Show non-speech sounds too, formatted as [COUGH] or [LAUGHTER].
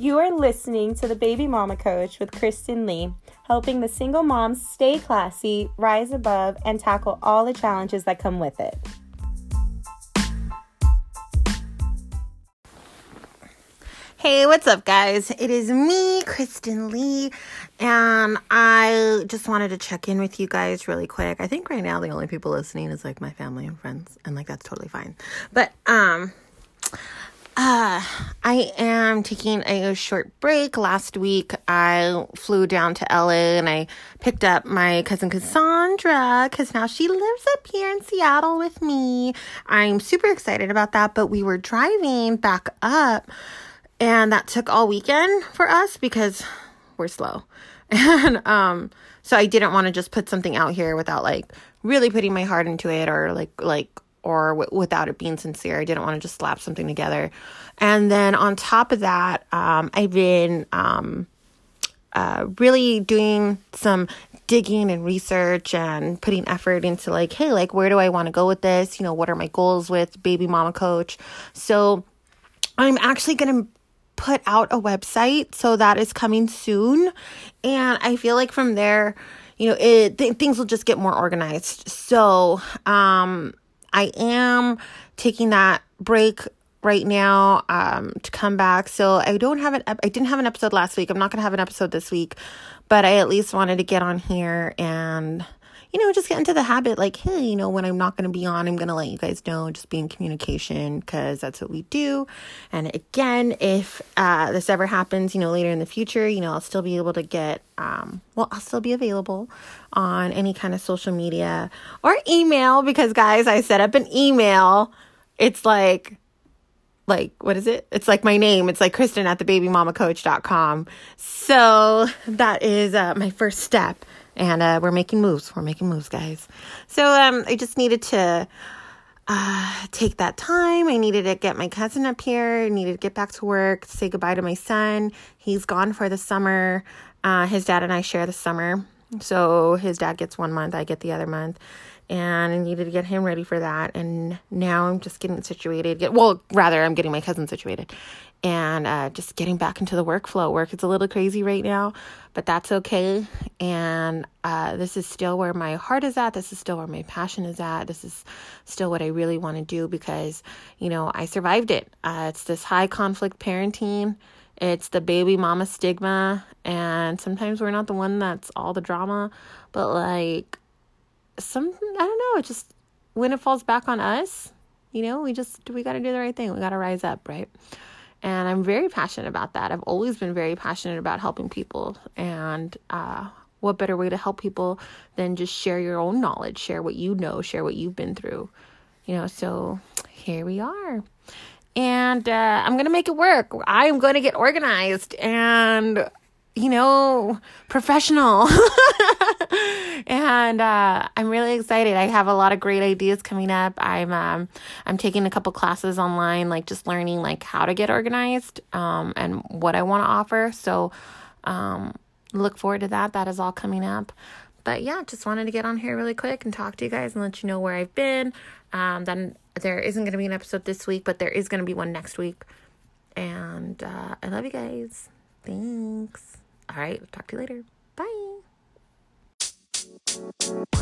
You are listening to the Baby Mama Coach with Kristen Lee, helping the single moms stay classy, rise above, and tackle all the challenges that come with it. Hey, what's up, guys? It is me, Kristen Lee, and I just wanted to check in with you guys really quick. I think right now the only people listening is like my family and friends, and like that's totally fine. But um, uh, I am taking a short break. Last week, I flew down to LA and I picked up my cousin Cassandra because now she lives up here in Seattle with me. I'm super excited about that, but we were driving back up and that took all weekend for us because we're slow. [LAUGHS] And um so I didn't want to just put something out here without like really putting my heart into it or like like or w- without it being sincere. I didn't want to just slap something together. And then on top of that, um I've been um uh, really doing some digging and research and putting effort into like, hey, like, where do I want to go with this? You know, what are my goals with Baby Mama Coach? So I'm actually going to put out a website, so that is coming soon. And I feel like from there, you know, it th- things will just get more organized. So, um, I am taking that break right now um to come back. So i don't have an i didn't have an episode last week. I'm not gonna have an episode this week but i at least wanted to get on here and you know, just get into the habit like, hey, you know, when I'm not going to be on, I'm going to let you guys know, just be in communication because that's what we do. And again, if uh, this ever happens, you know, later in the future, you know, I'll still be able to get, um, well, I'll still be available on any kind of social media or email because, guys, I set up an email. It's like, like what is it it's like my name it's like kristen at the baby mama babymamacoach.com so that is uh, my first step and uh, we're making moves. We're making moves guys. So um, i just needed to uh, take that time. I needed to get my cousin up here. I needed to get back to work say goodbye to my son. He's gone for the summer. Uh, his dad and i share the summer. So his dad gets one month i get the other month and I needed to get him ready for that. And now I'm just getting situated. Get, well, rather, I'm getting my cousin situated and uh, just getting back into the workflow. Work is a little crazy right now, but that's okay. And uh, this is still where my heart is at. This is still where my passion is at. This is still what I really want to do because, you know, I survived it. Uh, it's this high conflict parenting. It's the baby mama stigma, and sometimes we're not the one that's all the drama, but like some I don't know, it just when it falls back on us, you know, we just we got to do the right thing. We got to rise up, right? And I'm very passionate about that. I've always been very passionate about helping people and uh what better way to help people than just share your own knowledge, share what you know, share what you've been through. You know, so here we are. And uh, I'm to make it work. I'm to get organized and you know, professional. [LAUGHS] and uh, I'm really excited. I have a lot of great ideas coming up. I'm um, I'm taking a couple classes online, like just learning like how to get organized um, and what I want to offer. So um, look forward to that. That is all coming up. But yeah, just wanted to get on here really quick and talk to you guys and let you know where I've been. Um, then there isn't going to be an episode this week, but there is going to be one next week. And uh, I love you guys. Thanks. All right, talk to you later. Bye. Thank you.